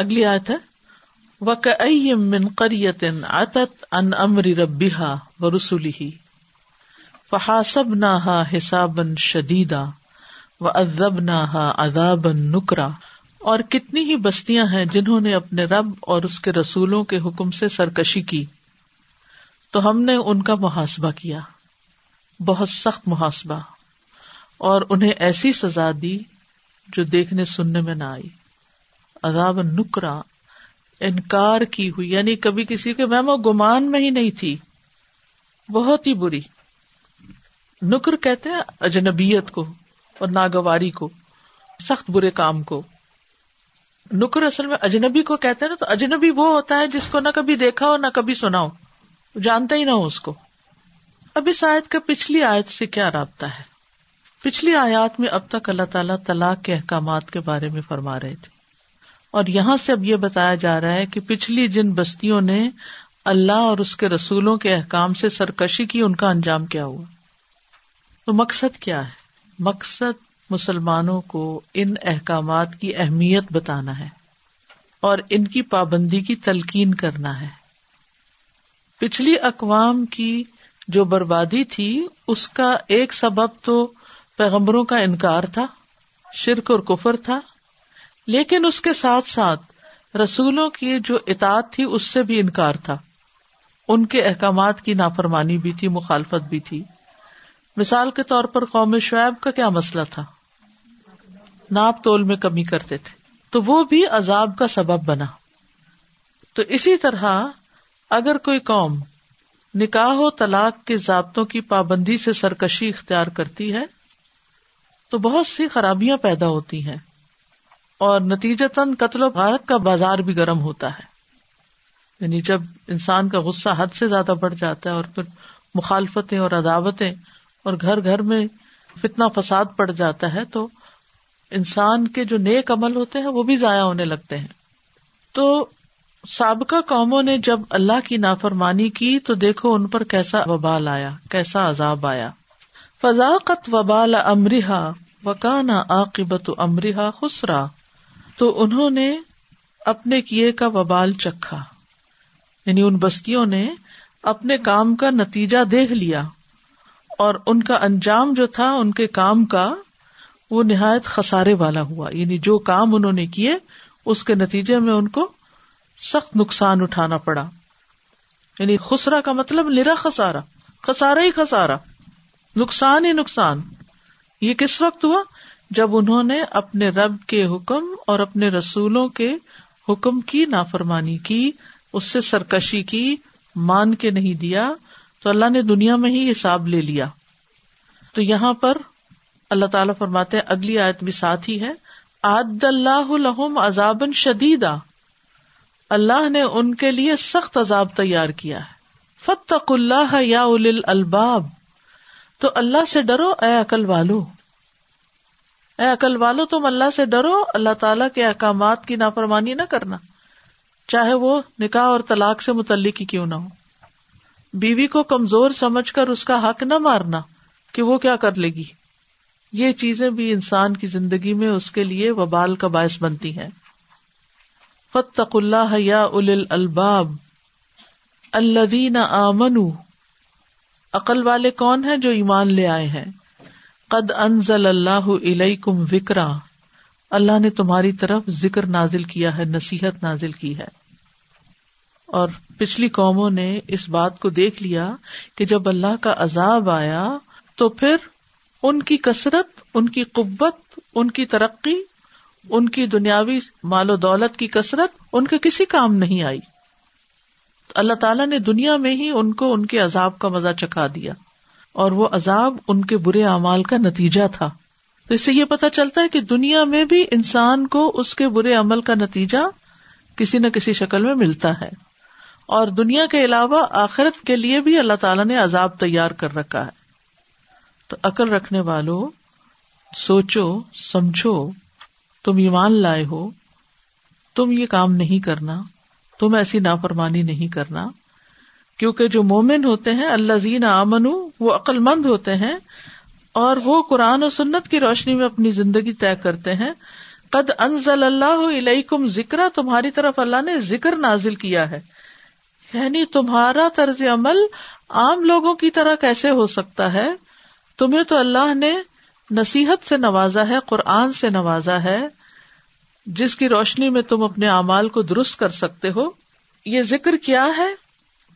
اگلی آیت ہے من قریت عتت ان امر ربیحا و رسولی فحاسب نہ حساب شدیدا و ادب نہ اداب نکرا اور کتنی ہی بستیاں ہیں جنہوں نے اپنے رب اور اس کے رسولوں کے حکم سے سرکشی کی، تو ہم نے ان کا محاسبہ کیا، بہت سخت محاسبہ، اور انہیں ایسی سزا دی جو دیکھنے سننے میں نہ آئی۔ عذاب نکرا، انکار کی ہوئی یعنی کبھی کسی کے و گمان میں ہی نہیں تھی۔ بہت ہی بری۔ نکر کہتے ہیں اجنبیت کو اور ناگواری کو، سخت برے کام کو۔ نکر اصل میں اجنبی کو کہتے ہیں نا، تو اجنبی وہ ہوتا ہے جس کو نہ کبھی دیکھا ہو، نہ کبھی سنا ہو۔ جانتا ہی نہ ہو اس کو۔ اب اس آیت کا پچھلی آیت سے کیا رابطہ ہے؟ پچھلی آیات میں اب تک اللہ تعالیٰ طلاق کے احکامات کے بارے میں فرما رہے تھے۔ اور یہاں سے اب یہ بتایا جا رہا ہے کہ پچھلی جن بستیوں نے اللہ اور اس کے رسولوں کے احکام سے سرکشی کی، ان کا انجام کیا ہوا؟ تو مقصد کیا ہے؟ مقصد مسلمانوں کو ان احکامات کی اہمیت بتانا ہے اور ان کی پابندی کی تلقین کرنا ہے۔ پچھلی اقوام کی جو بربادی تھی، اس کا ایک سبب تو پیغمبروں کا انکار تھا، شرک اور کفر تھا لیکن اس کے ساتھ ساتھ رسولوں کی جو اطاعت تھی اس سے بھی انکار تھا۔ ان کے احکامات کی نافرمانی بھی تھی، مخالفت بھی تھی۔ مثال کے طور پر قوم شعیب کا کیا مسئلہ تھا؟ ناپ تول میں کمی کرتے تھے۔ تو وہ بھی عذاب کا سبب بنا۔ تو اسی طرح اگر کوئی قوم نکاح و طلاق کے ضابطوں کی پابندی سے سرکشی اختیار کرتی ہے، تو بہت سی خرابیاں پیدا ہوتی ہیں۔ اور نتیجتاً قتل و غارت کا بازار بھی گرم ہوتا ہے۔ یعنی جب انسان کا غصہ حد سے زیادہ بڑھ جاتا ہے اور پھر مخالفتیں اور عداوتیں اور گھر گھر میں فتنا فساد پڑ جاتا ہے تو انسان کے جو نیک عمل ہوتے ہیں وہ بھی ضائع ہونے لگتے ہیں۔ تو سابقہ قوموں نے جب اللہ کی نافرمانی کی تو دیکھو ان پر کیسا وبال آیا، کیسا عذاب آیا۔ فضاقت وبال امرحا وکانا عاقبت امرحا خسرا۔ تو انہوں نے اپنے کیے کا وبال چکھا۔ یعنی ان بستیوں نے اپنے کام کا نتیجہ دیکھ لیا اور ان کا انجام جو تھا، ان کے کام کا، وہ نہایت خسارے والا ہوا۔ یعنی جو کام انہوں نے کیے، اس کے نتیجے میں ان کو سخت نقصان اٹھانا پڑا۔ یعنی خسرا کا مطلب نرا خسارا خسارا ہی خسارا نقصان ہی نقصان۔ یہ کس وقت ہوا؟ جب انہوں نے اپنے رب کے حکم اور اپنے رسولوں کے حکم کی نافرمانی کی، اس سے سرکشی کی مان کے نہیں دیا، تو اللہ نے دنیا میں ہی حساب لے لیا۔ تو یہاں پر اللہ تعالیٰ فرماتے اگلی آیت بھی ساتھ ہی ہے۔ آد اللہ الحم عذاب شدیدا۔ اللہ نے ان کے لیے سخت عذاب تیار کیا ہے۔ فتق اللہ یا الباب تو اللہ سے ڈرو، اے عقل والو۔ اے عقل والو، تم اللہ سے ڈرو، اللہ تعالیٰ کے احکامات کی نافرمانی نہ کرنا۔ چاہے وہ نکاح اور طلاق سے متعلق ہی کیوں نہ ہو۔ بیوی کو کمزور سمجھ کر اس کا حق نہ مارنا کہ وہ کیا کر لے گی۔ یہ چیزیں بھی انسان کی زندگی میں اس کے لیے وبال کا باعث بنتی ہیں۔ فتق اللہ یا اول الباب الدین آمن عقل والے کون ہیں جو ایمان لے آئے ہیں؟ قد انزل اللہ علیکم وکرا اللہ نے تمہاری طرف ذکر نازل کیا ہے، نصیحت نازل کی ہے۔ اور پچھلی قوموں نے اس بات کو دیکھ لیا کہ جب اللہ کا عذاب آیا تو پھر ان کی کثرت، ان کی قوت، ان کی ترقی، ان کی دنیاوی مال و دولت کی کثرت ان کے کسی کام نہیں آئی۔ اللہ تعالیٰ نے دنیا میں ہی ان کو ان کے عذاب کا مزہ چکھا دیا۔ اور وہ عذاب ان کے برے اعمال کا نتیجہ تھا۔ تو اس سے یہ پتا چلتا ہے کہ دنیا میں بھی انسان کو اس کے برے عمل کا نتیجہ کسی نہ کسی شکل میں ملتا ہے۔ اور دنیا کے علاوہ آخرت کے لیے بھی اللہ تعالیٰ نے عذاب تیار کر رکھا ہے۔ تو عقل رکھنے والوں سوچو، سمجھو، تم ایمان لائے ہو، تم یہ کام نہیں کرنا، تم ایسی نافرمانی نہیں کرنا۔ کیونکہ جو مومن ہوتے ہیں اللہ زین امن وہ عقل مند ہوتے ہیں اور وہ قرآن و سنت کی روشنی میں اپنی زندگی طے کرتے ہیں۔ قد انزل اللہ علیکم ذکر تمہاری طرف اللہ نے ذکر نازل کیا ہے۔ یعنی تمہارا طرز عمل عام لوگوں کی طرح کیسے ہو سکتا ہے؟ تمہیں تو اللہ نے نصیحت سے نوازا ہے، قرآن سے نوازا ہے۔ جس کی روشنی میں تم اپنے اعمال کو درست کر سکتے ہو۔ یہ ذکر کیا ہے؟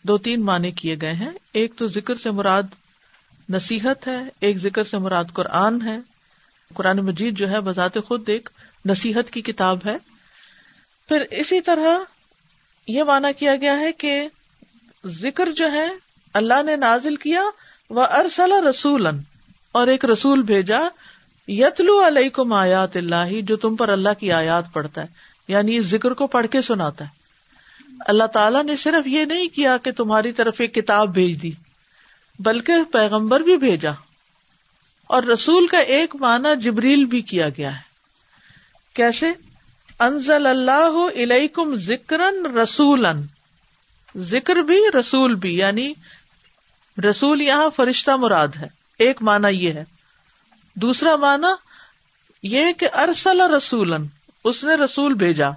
دو تین معنی کیے گئے ہیں۔ ایک تو ذکر سے مراد نصیحت ہے، ایک ذکر سے مراد قرآن ہے۔ قرآن مجید جو ہے، بذات خود ایک نصیحت کی کتاب ہے۔ پھر اسی طرح یہ مانا کیا گیا ہے کہ ذکر جو ہے، اللہ نے نازل کیا وہ ارسل رسول اور ایک رسول بھیجا، یتلو علیکم آیات اللہ، جو تم پر اللہ کی آیات پڑھتا ہے۔ یعنی اس ذکر کو پڑھ کے سناتا ہے۔ اللہ تعالیٰ نے صرف یہ نہیں کیا کہ تمہاری طرف ایک کتاب بھیج دی، بلکہ پیغمبر بھی بھیجا۔ اور رسول کا ایک معنی جبریل بھی کیا گیا ہے۔ کیسے؟ انزل اللہ علیکم ذکر رسول ذکر بھی رسول بھی یعنی رسول یہاں فرشتہ مراد ہے۔ ایک معنی یہ ہے۔ دوسرا معنی یہ کہ ارسل رسول اس نے رسول بھیجا۔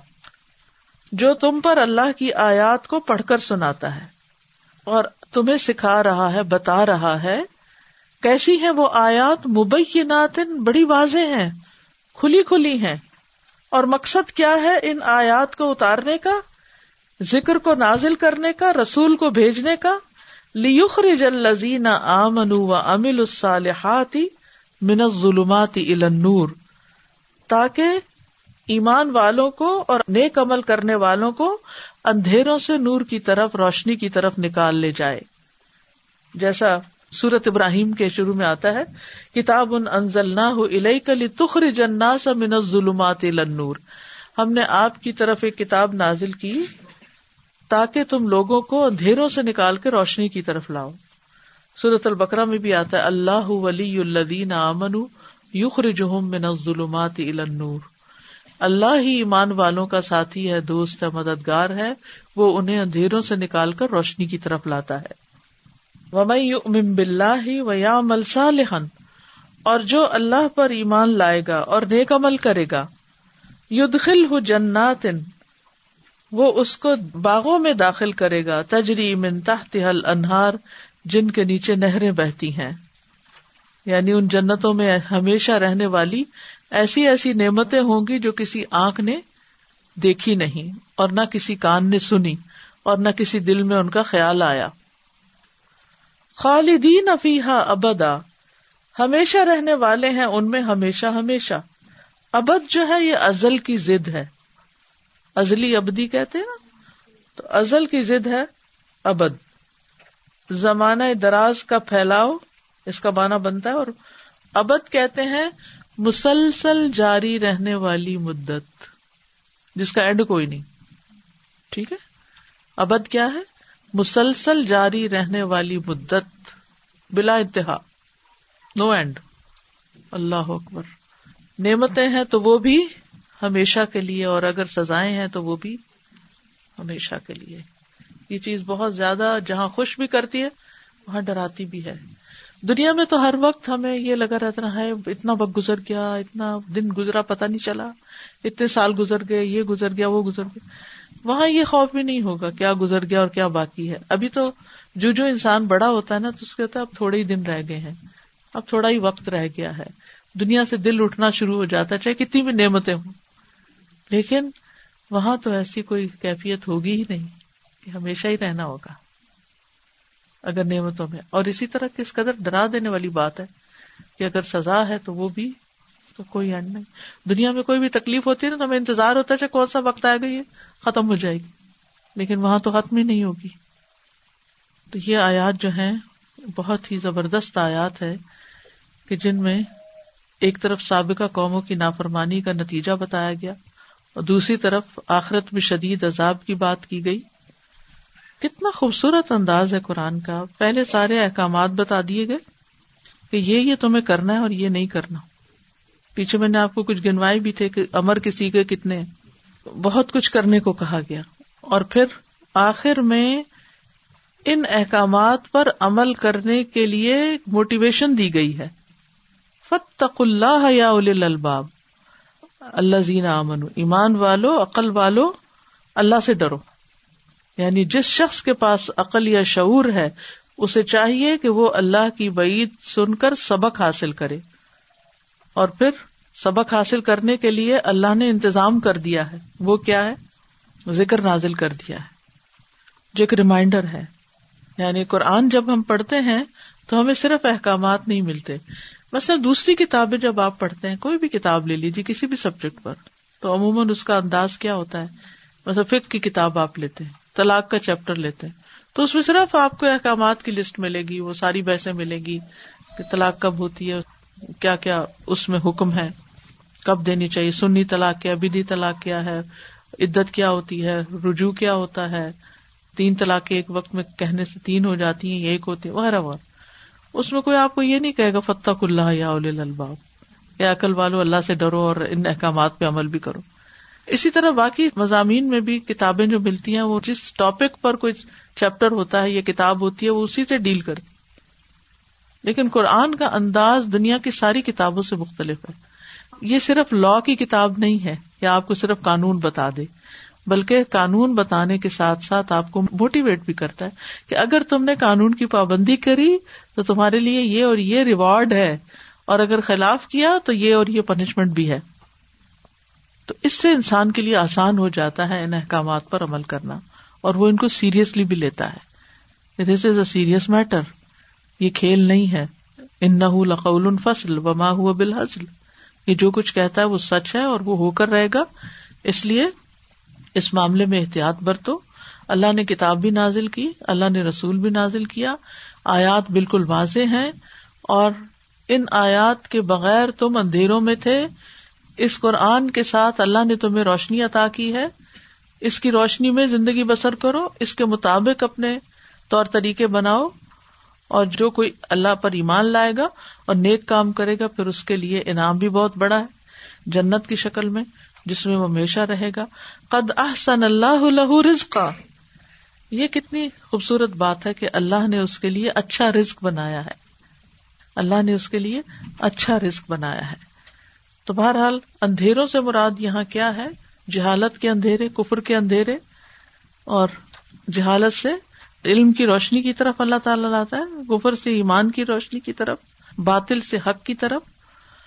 جو تم پر اللہ کی آیات کو پڑھ کر سناتا ہے اور تمہیں سکھا رہا ہے، بتا رہا ہے۔ کیسی ہے وہ آیات؟ مبینات بڑی واضح ہیں، کھلی کھلی ہیں۔ اور مقصد کیا ہے ان آیات کو اتارنے کا؟ ذکر کو نازل کرنے کا، رسول کو بھیجنے کا۔ لیخرج الذین آمنوا وعملوا الصالحات من الظلمات الى النور، تاکہ ایمان والوں کو اور نیک عمل کرنے والوں کو اندھیروں سے نور کی طرف، روشنی کی طرف نکال لے جائے۔ جیسا سورت ابراہیم کے شروع میں آتا ہے، کتاب ان انزل نہ تخر جنا سا من ظلمات نور ہم نے آپ کی طرف ایک کتاب نازل کی، تاکہ تم لوگوں کو اندھیروں سے نکال کے روشنی کی طرف لاؤ۔ سورت البکرا میں بھی آتا ہے، اللہ ولی الدین امن یخر جہم من ظلمات نور اللہ ہی ایمان والوں کا ساتھی ہے، دوست ہے، مددگار ہے، وہ انہیں اندھیروں سے نکال کر روشنی کی طرف لاتا ہے۔ ومئی بلّہ اور جو اللہ پر ایمان لائے گا اور نیک عمل کرے گا یدخل ہو جنات، وہ اس کو باغوں میں داخل کرے گا۔ تجری من تحت حل انہار جن کے نیچے نہریں بہتی ہیں۔ یعنی ان جنتوں میں ہمیشہ رہنے والی ایسی ایسی نعمتیں ہوں گی جو کسی آنکھ نے دیکھی نہیں اور نہ کسی کان نے سنی اور نہ کسی دل میں ان کا خیال آیا۔ خالدین افیحا ابدا۔ ہمیشہ رہنے والے ہیں ان میں ہمیشہ ہمیشہ۔ ابد جو ہے یہ ازل کی ضد ہے۔ ازلی ابدی کہتے نا؟ تو ازل کی ضد ہے ابد۔ زمانہ دراز کا پھیلاؤ، اس کا بانا بنتا ہے اور ابد کہتے ہیں مسلسل جاری رہنے والی مدت، جس کا اینڈ کوئی نہیں۔ ٹھیک ہے؟ ابد کیا ہے؟ مسلسل جاری رہنے والی مدت بلا انتہا۔ نو اینڈ اللہ اکبر۔ نعمتیں ہیں تو وہ بھی ہمیشہ کے لیے، اور اگر سزائیں ہیں تو وہ بھی ہمیشہ کے لیے۔ یہ چیز بہت زیادہ جہاں خوش بھی کرتی ہے، وہاں ڈراتی بھی ہے۔ دنیا میں تو ہر وقت ہمیں یہ لگا رہتا ہے اتنا وقت گزر گیا، اتنا دن گزرا پتا نہیں چلا، اتنے سال گزر گئے، یہ گزر گیا، وہ گزر گیا۔ وہاں یہ خوف بھی نہیں ہوگا کیا گزر گیا اور کیا باقی ہے۔ ابھی تو جو جو انسان بڑا ہوتا ہے نا، تو اس کے اب تھوڑے ہی دن رہ گئے ہیں۔ اب تھوڑا ہی وقت رہ گیا ہے۔ دنیا سے دل اٹھنا شروع ہو جاتا ہے، چاہے کتنی بھی نعمتیں ہوں۔ لیکن وہاں تو ایسی کوئی کیفیت ہوگی ہی نہیں، کہ ہمیشہ ہی رہنا ہوگا۔ اگر نعمتوں میں۔ اور اسی طرح کس قدر ڈرا دینے والی بات ہے کہ اگر سزا ہے تو وہ بھی تو کوئی اینڈ نہیں۔ دنیا میں کوئی بھی تکلیف ہوتی ہے نا تو ہمیں انتظار ہوتا ہے چاہے کون سا وقت آئے گا، یہ ختم ہو جائے گی۔ لیکن وہاں تو ختم ہی نہیں ہوگی۔ تو یہ آیات جو ہیں، بہت ہی زبردست آیات ہے کہ جن میں ایک طرف سابقہ قوموں کی نافرمانی کا نتیجہ بتایا گیا اور دوسری طرف آخرت میں شدید عذاب کی بات کی گئی۔ کتنا خوبصورت انداز ہے قرآن کا۔ پہلے سارے احکامات بتا دیے گئے کہ یہ یہ تمہیں کرنا ہے اور یہ نہیں کرنا۔ پیچھے میں نے آپ کو کچھ گنوائے بھی تھے کہ امر کسی کے کتنے۔ بہت کچھ کرنے کو کہا گیا۔ اور پھر آخر میں ان احکامات پر عمل کرنے کے لیے موٹیویشن دی گئی ہے۔ فتق اللہ یا الباب اللہ زینا امن ایمان والو، عقل والو، اللہ سے ڈرو۔ یعنی جس شخص کے پاس عقل یا شعور ہے، اسے چاہیے کہ وہ اللہ کی وعید سن کر سبق حاصل کرے۔ اور پھر سبق حاصل کرنے کے لیے اللہ نے انتظام کر دیا ہے۔ وہ کیا ہے؟ ذکر نازل کر دیا ہے۔ جو ایک ریمائنڈر ہے۔ یعنی قرآن جب ہم پڑھتے ہیں تو ہمیں صرف احکامات نہیں ملتے۔ مثلا دوسری کتابیں جب آپ پڑھتے ہیں، کوئی بھی کتاب لے لیجیے کسی بھی سبجیکٹ پر۔ تو عموماً اس کا انداز کیا ہوتا ہے؟ مثلا فک کی کتاب آپ لیتے ہیں۔ طلاق کا چیپٹر لیتے ہیں۔ تو اس میں صرف آپ کو احکامات کی لسٹ ملے گی، وہ ساری بحثیں ملے گی کہ طلاق کب ہوتی ہے، کیا کیا اس میں حکم ہے، کب دینی چاہیے، سنی طلاق کیا، بدی طلاق کیا ہے، عدت کیا ہوتی ہے، رجوع کیا ہوتا ہے، تین طلاق ایک وقت میں کہنے سے تین ہو جاتی ہیں، ایک ہوتی ہے وغیرہ وغیرہ۔ اس میں کوئی آپ کو یہ نہیں کہے گا فتح اللہ یا اول الباب یا عقل والو، اللہ سے ڈرو اور ان احکامات پہ عمل بھی کرو۔ اسی طرح باقی مضامین میں بھی کتابیں جو ملتی ہیں، وہ جس ٹاپک پر کوئی چیپٹر ہوتا ہے یا کتاب ہوتی ہے، وہ اسی سے ڈیل کرتی لیکن قرآن کا انداز دنیا کی ساری کتابوں سے مختلف ہے۔ یہ صرف لا کی کتاب نہیں ہے یا آپ کو صرف قانون بتا دے، بلکہ قانون بتانے کے ساتھ ساتھ آپ کو موٹیویٹ بھی کرتا ہے کہ اگر تم نے قانون کی پابندی کری تو تمہارے لیے یہ اور یہ ریوارڈ ہے، اور اگر خلاف کیا تو یہ اور یہ پنشمنٹ بھی ہے۔ تو اس سے انسان کے لیے آسان ہو جاتا ہے ان احکامات پر عمل کرنا اور وہ ان کو سیریسلی بھی لیتا ہے۔ دس از اے سیریس میٹر یہ کھیل نہیں ہے۔ ان نہ لقول فصل و ماں ہوا بالحصل یہ جو کچھ کہتا ہے وہ سچ ہے اور وہ ہو کر رہے گا۔ اس لیے اس معاملے میں احتیاط برتو۔ اللہ نے کتاب بھی نازل کی، اللہ نے رسول بھی نازل کیا۔ آیات بالکل واضح ہیں اور ان آیات کے بغیر تم اندھیروں میں تھے۔ اس قرآن کے ساتھ اللہ نے تمہیں روشنی عطا کی ہے۔ اس کی روشنی میں زندگی بسر کرو۔ اس کے مطابق اپنے طور طریقے بناؤ۔ اور جو کوئی اللہ پر ایمان لائے گا اور نیک کام کرے گا، پھر اس کے لیے انعام بھی بہت بڑا ہے۔ جنت کی شکل میں، جس میں وہ ہمیشہ رہے گا۔ قد احسن اللہ لہو رزق یہ کتنی خوبصورت بات ہے کہ اللہ نے اس کے لیے اچھا رزق بنایا ہے۔ اللہ نے اس کے لیے اچھا رزق بنایا ہے۔ تو بہرحال اندھیروں سے مراد یہاں کیا ہے؟ جہالت کے اندھیرے، کفر کے اندھیرے اور جہالت سے علم کی روشنی کی طرف اللہ تعالیٰ لاتا ہے، کفر سے ایمان کی روشنی کی طرف، باطل سے حق کی طرف۔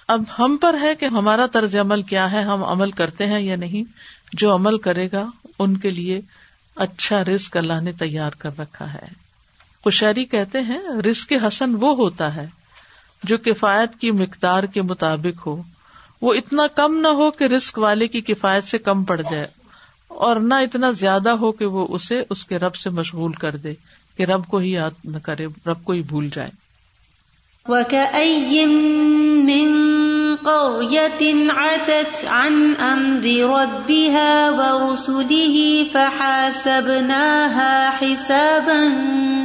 اب ہم پر ہے کہ ہمارا طرز عمل کیا ہے، ہم عمل کرتے ہیں یا نہیں؟ جو عمل کرے گا، ان کے لیے اچھا رزق اللہ نے تیار کر رکھا ہے۔ کشہری کہتے ہیں، رزق حسن وہ ہوتا ہے جو کفایت کی مقدار کے مطابق ہو۔ وہ اتنا کم نہ ہو کہ رسک والے کی کفایت سے کم پڑ جائے اور نہ اتنا زیادہ ہو کہ وہ اسے اس کے رب سے مشغول کر دے کہ رب کو ہی یاد نہ کرے، رب کو ہی بھول جائے۔ فحاسبناها حسابا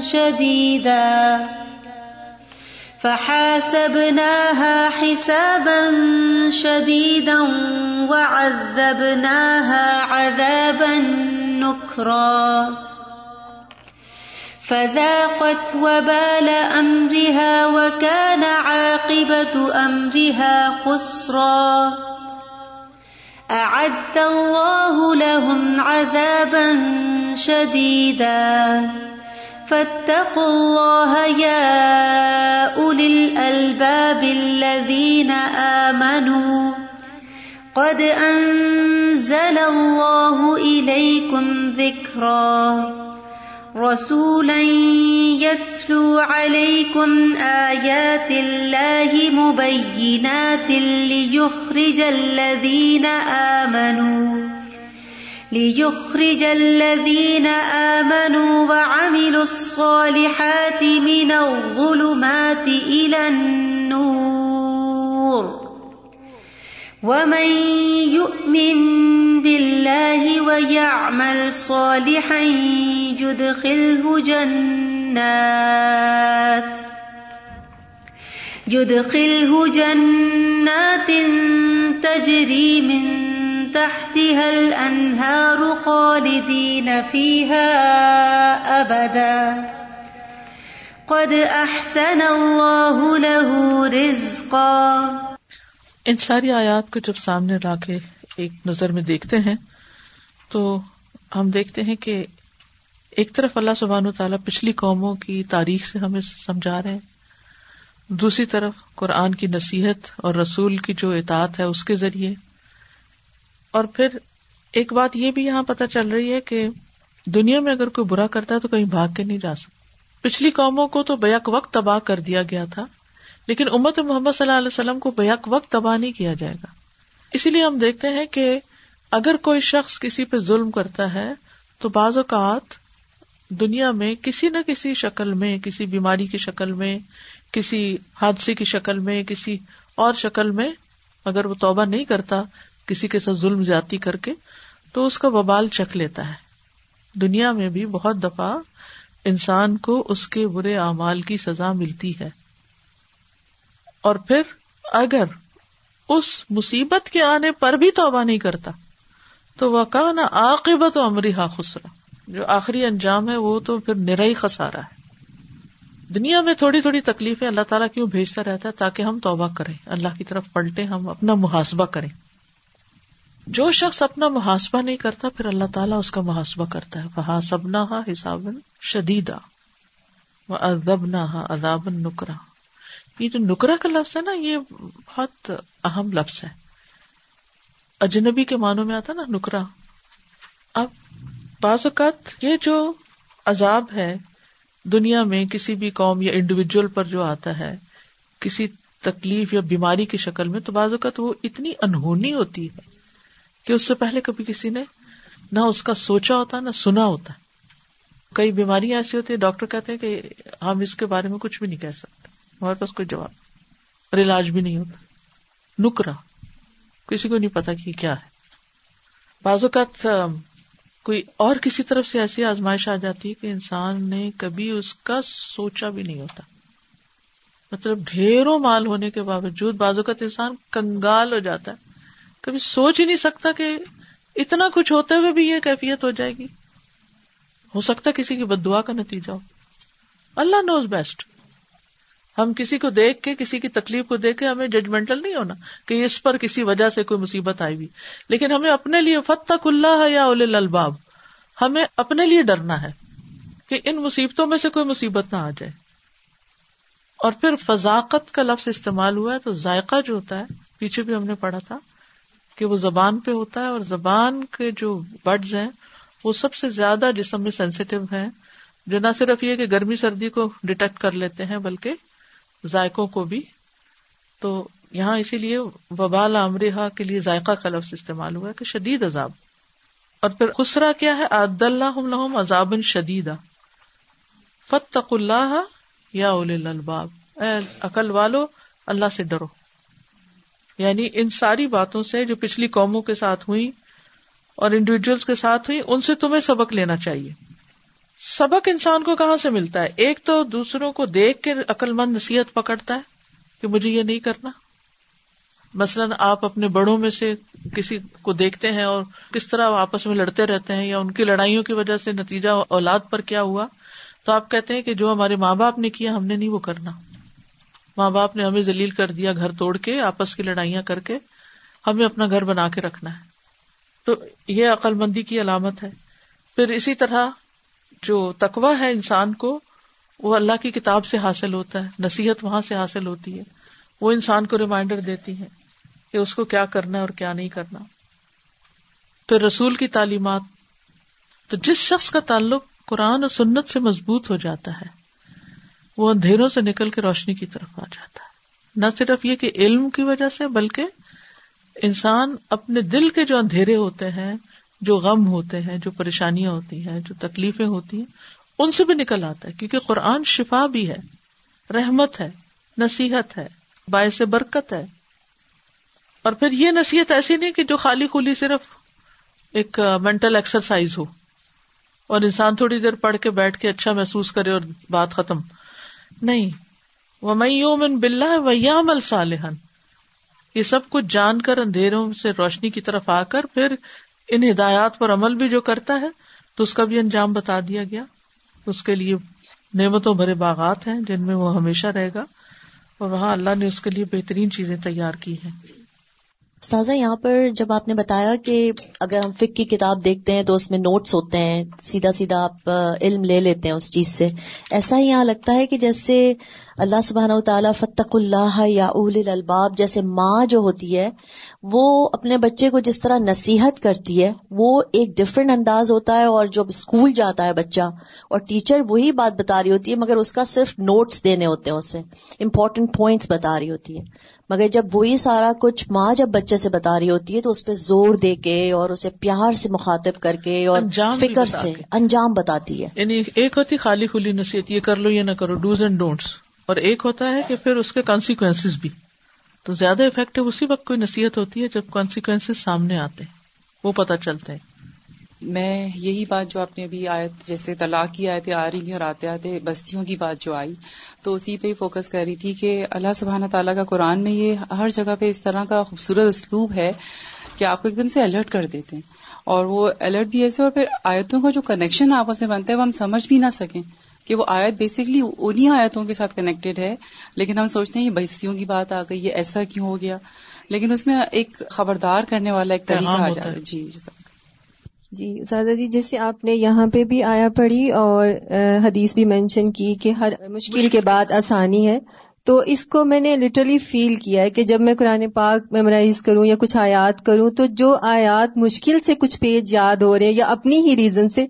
شديدا۔ فحاسبناها حسابا شديدا وعذبناها عذابا نكرا. فذاقت وبال امرها وكان عاقبه امرها خسرا. اعد الله لهم عذابا شديدا. فاتقوا الله يا أولي الألباب الذين آمنوا. قد أنزل الله إليكم ذكرا. رسولا يتلو عليكم آيات الله مبينات ليخرج الذين آمنوا. ليخرج الذين آمنوا وعملوا الصالحات من الظلمات إلى النور. ومن يؤمن بالله ويعمل صالحا يدخله جنات يدخله جنات تجري من تحتها الانهار خالدين فيها ابدا قد احسن الله له رزقا. ان ساری آیات کو جب سامنے لا کے ایک نظر میں دیکھتے ہیں، تو ہم دیکھتے ہیں کہ ایک طرف اللہ سبحان و تعالیٰ پچھلی قوموں کی تاریخ سے ہمیں سمجھا رہے ہیں، دوسری طرف قرآن کی نصیحت اور رسول کی جو اطاعت ہے اس کے ذریعے اور پھر ایک بات یہ بھی یہاں پتہ چل رہی ہے کہ دنیا میں اگر کوئی برا کرتا ہے تو کہیں بھاگ کے نہیں جا سکتا۔ پچھلی قوموں کو تو بیک وقت تباہ کر دیا گیا تھا، لیکن امت محمد صلی اللہ علیہ وسلم کو بیک وقت تباہ نہیں کیا جائے گا۔ اسی لیے ہم دیکھتے ہیں کہ اگر کوئی شخص کسی پہ ظلم کرتا ہے، تو بعض اوقات دنیا میں کسی نہ کسی شکل میں، کسی بیماری کی شکل میں، کسی حادثے کی شکل میں، کسی اور شکل میں اگر وہ توبہ نہیں کرتا کسی کے ساتھ ظلم زیادتی کر کے تو اس کا وبال چکھ لیتا ہے۔ دنیا میں بھی بہت دفعہ انسان کو اس کے برے اعمال کی سزا ملتی ہے۔ اور پھر اگر اس مصیبت کے آنے پر بھی توبہ نہیں کرتا تو وہ کہا نا عاقبت امریحا خسرا۔ جو آخری انجام ہے وہ تو پھر نرائی خسارا ہے۔ دنیا میں تھوڑی تھوڑی تکلیفیں اللہ تعالیٰ کیوں بھیجتا رہتا ہے تاکہ ہم توبہ کریں۔ اللہ کی طرف پلٹے ہم اپنا محاسبہ کریں۔ جو شخص اپنا محاسبہ نہیں کرتا، پھر اللہ تعالیٰ اس کا محاسبہ کرتا ہے۔ وہ سبنا حساب شدیدا وہ ادب نہ اداب نکرا یہ جو نکرا کا لفظ ہے نا، یہ بہت اہم لفظ ہے۔ اجنبی کے معنوں میں آتا نا نکرا اب بعض اوقات یہ جو عذاب ہے دنیا میں کسی بھی قوم یا انڈیویجل پر جو آتا ہے، کسی تکلیف یا بیماری کی شکل میں، تو بعض اوقات وہ اتنی انہونی ہوتی ہے۔ کہ اس سے پہلے کبھی کسی نے نہ اس کا سوچا ہوتا، نہ سنا ہوتا۔ کئی بیماریاں ایسی ہوتی ہیں، ڈاکٹر کہتے ہیں کہ ہم اس کے بارے میں کچھ بھی نہیں کہہ سکتے، ہمارے پاس کوئی جواب اور علاج بھی نہیں ہوتا۔ نکرا کسی کو نہیں پتا کہ کیا ہے۔ بعض اوقات کوئی اور کسی طرف سے ایسی آزمائش آ جاتی ہے کہ انسان نے کبھی اس کا سوچا بھی نہیں ہوتا۔ مطلب ڈھیروں مال ہونے کے باوجود بعض اوقات انسان کنگال ہو جاتا ہے۔ کبھی سوچ ہی نہیں سکتا کہ اتنا کچھ ہوتے ہوئے بھی یہ کیفیت ہو جائے گی۔ ہو سکتا کسی کی بد دعا کا نتیجہ ہو۔ اللہ نوز بیسٹ ہم کسی کو دیکھ کے، کسی کی تکلیف کو دیکھ کے ہمیں ججمنٹل نہیں ہونا کہ اس پر کسی وجہ سے کوئی مصیبت آئی ہوئی۔ لیکن ہمیں اپنے لیے فتح اللہ یا اول الباب ہمیں اپنے لیے ڈرنا ہے کہ ان مصیبتوں میں سے کوئی مصیبت نہ آ جائے۔ اور پھر فضاقت کا لفظ استعمال ہوا ہے تو ذائقہ جو ہوتا ہے، پیچھے بھی ہم نے پڑھا تھا۔ کہ وہ زبان پہ ہوتا ہے اور زبان کے جو بڈز ہیں وہ سب سے زیادہ جسم میں سینسیٹیو ہے جو نہ صرف یہ کہ گرمی سردی کو ڈیٹیکٹ کر لیتے ہیں، بلکہ ذائقوں کو بھی۔ تو یہاں اسی لیے وبال امرحا کے لیے ذائقہ کا لفظ استعمال ہوا ہے کہ شدید عذاب۔ اور پھر خسرا کیا ہے؟ عد اللہ عذاب شدید فتق اللہ یا اول الباب اے عقل والو، اللہ سے ڈرو۔ یعنی ان ساری باتوں سے جو پچھلی قوموں کے ساتھ ہوئی اور انڈیویجلس کے ساتھ ہوئی، ان سے تمہیں سبق لینا چاہیے۔ سبق انسان کو کہاں سے ملتا ہے؟ ایک تو دوسروں کو دیکھ کے عقل مند نصیحت پکڑتا ہے کہ مجھے یہ نہیں کرنا۔ مثلاً آپ اپنے بڑوں میں سے کسی کو دیکھتے ہیں اور کس طرح آپس میں لڑتے رہتے ہیں یا ان کی لڑائیوں کی وجہ سے نتیجہ اولاد پر کیا ہوا، تو آپ کہتے ہیں کہ جو ہمارے ماں باپ نے کیا، ہم نے نہیں وہ کرنا۔ ماں باپ نے ہمیں ذلیل کر دیا گھر توڑ کے، آپس کی لڑائیاں کر کے، ہمیں اپنا گھر بنا کے رکھنا ہے۔ تو یہ عقل مندی کی علامت ہے۔ پھر اسی طرح جو تقوا ہے انسان کو، وہ اللہ کی کتاب سے حاصل ہوتا ہے، نصیحت وہاں سے حاصل ہوتی ہے۔ وہ انسان کو ریمائنڈر دیتی ہے کہ اس کو کیا کرنا ہے اور کیا نہیں کرنا۔ پھر رسول کی تعلیمات، تو جس شخص کا تعلق قرآن اور سنت سے مضبوط ہو جاتا ہے وہ اندھیروں سے نکل کے روشنی کی طرف آ جاتا ہے۔ نہ صرف یہ کہ علم کی وجہ سے، بلکہ انسان اپنے دل کے جو اندھیرے ہوتے ہیں، جو غم ہوتے ہیں، جو پریشانیاں ہوتی ہیں، جو تکلیفیں ہوتی ہیں، ان سے بھی نکل آتا ہے۔ کیونکہ قرآن شفا بھی ہے، رحمت ہے، نصیحت ہے، باعث برکت ہے۔ اور پھر یہ نصیحت ایسی نہیں کہ جو خالی خولی صرف ایک مینٹل ایکسرسائز ہو اور انسان تھوڑی دیر پڑھ کے بیٹھ کے اچھا محسوس کرے اور بات ختم۔ نہیں۔ وہ میں بلّہ ویام الصالحن یہ سب کچھ جان کر اندھیروں سے روشنی کی طرف آ کر، پھر ان ہدایات پر عمل بھی جو کرتا ہے، تو اس کا بھی انجام بتا دیا گیا۔ اس کے لیے نعمتوں بھرے باغات ہیں، جن میں وہ ہمیشہ رہے گا۔ اور وہاں اللہ نے اس کے لیے بہترین چیزیں تیار کی ہیں۔ استاذہ، یہاں پر جب آپ نے بتایا کہ اگر ہم فک کی کتاب دیکھتے ہیں تو اس میں نوٹس ہوتے ہیں، سیدھا سیدھا آپ علم لے لیتے ہیں اس چیز سے، ایسا ہی یہاں لگتا ہے کہ جیسے اللہ سبحانہ و تعالیٰ فتق اللہ یا اول الباب جیسے ماں جو ہوتی ہے وہ اپنے بچے کو جس طرح نصیحت کرتی ہے وہ ایک ڈفرینٹ انداز ہوتا ہے اور جب اسکول جاتا ہے بچہ اور ٹیچر وہی بات بتا رہی ہوتی ہے مگر اس کا صرف نوٹس دینے ہوتے ہیں اسے امپورٹنٹ پوائنٹس بتا رہی ہوتی ہے۔ مگر جب وہی سارا کچھ ماں جب بچے سے بتا رہی ہوتی ہے تو اس پہ زور دے کے اور اسے پیار سے مخاطب کر کے اور فکر سے انجام بتاتی ہے۔ یعنی ایک ہوتی خالی کھلی نصیحت یہ کر لو یا نہ کرو ڈوز اینڈ ڈونٹس اور ایک ہوتا ہے کہ پھر اس کے کانسیکوینس بھی۔ تو زیادہ افیکٹو اسی وقت کوئی نصیحت ہوتی ہے جب کانسیکوینس سامنے آتے وہ پتا چلتے ہیں میں یہی بات جو آپ نے ابھی آیت، جیسے طلاق کی آیتیں آ رہی تھیں اور آتے آتے بستیوں کی بات جو آئی، تو اسی پہ ہی فوکس کر رہی تھی کہ اللہ سبحانہ تعالیٰ کا قرآن میں یہ ہر جگہ پہ اس طرح کا خوبصورت اسلوب ہے کہ آپ کو ایک دم سے الرٹ کر دیتے ہیں۔ اور وہ الرٹ بھی ایسے اور پھر آیتوں کا جو کنیکشن آپس میں بنتا ہے وہ ہم سمجھ بھی نہ سکیں۔ کہ وہ آیت بیسکلی انہیں آیتوں کے ساتھ کنیکٹڈ ہے لیکن ہم سوچتے ہیں یہ بستیوں کی بات آ گئی یہ ایسا کیوں ہو گیا؟ لیکن اس میں ایک خبردار کرنے والا ایک طریقہ آ جاتا ہے۔ جی جی زیادہ جی جیسے آپ نے یہاں پہ بھی آیا پڑھی اور حدیث بھی مینشن کی کہ ہر مشکل کے بعد آسانی ہے۔ تو اس کو میں نے لٹرلی فیل کیا ہے کہ جب میں قرآن پاک میمورائز کروں یا کچھ آیات کروں تو جو آیات مشکل سے کچھ پیج یاد ہو رہے ہیں یا اپنی ہی ریزن سے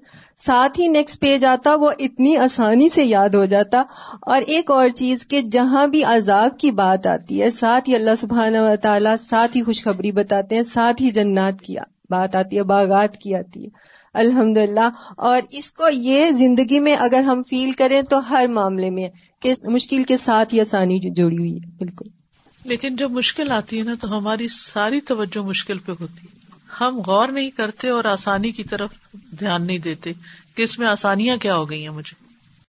ساتھ ہی نیکسٹ پیج آتا وہ اتنی آسانی سے یاد ہو جاتا اور ایک اور چیز کہ جہاں بھی عذاب کی بات آتی ہے ساتھ ہی اللہ سبحانہ و تعالیٰ ساتھ ہی خوشخبری بتاتے ہیں، ساتھ ہی جنات کیا بات آتی ہے، باغات کی آتی ہے۔ الحمد للہ اور اس کو یہ زندگی میں اگر ہم فیل کریں تو ہر معاملے میں کہ مشکل کے ساتھ ہی آسانی جوڑی ہوئی ہے، بالکل۔ لیکن جب مشکل آتی ہے نا تو ہماری ساری توجہ مشکل پہ ہوتی ہے۔ ہم غور نہیں کرتے اور آسانی کی طرف دھیان نہیں دیتے کہ اس میں آسانیاں کیا ہو گئی ہیں مجھے۔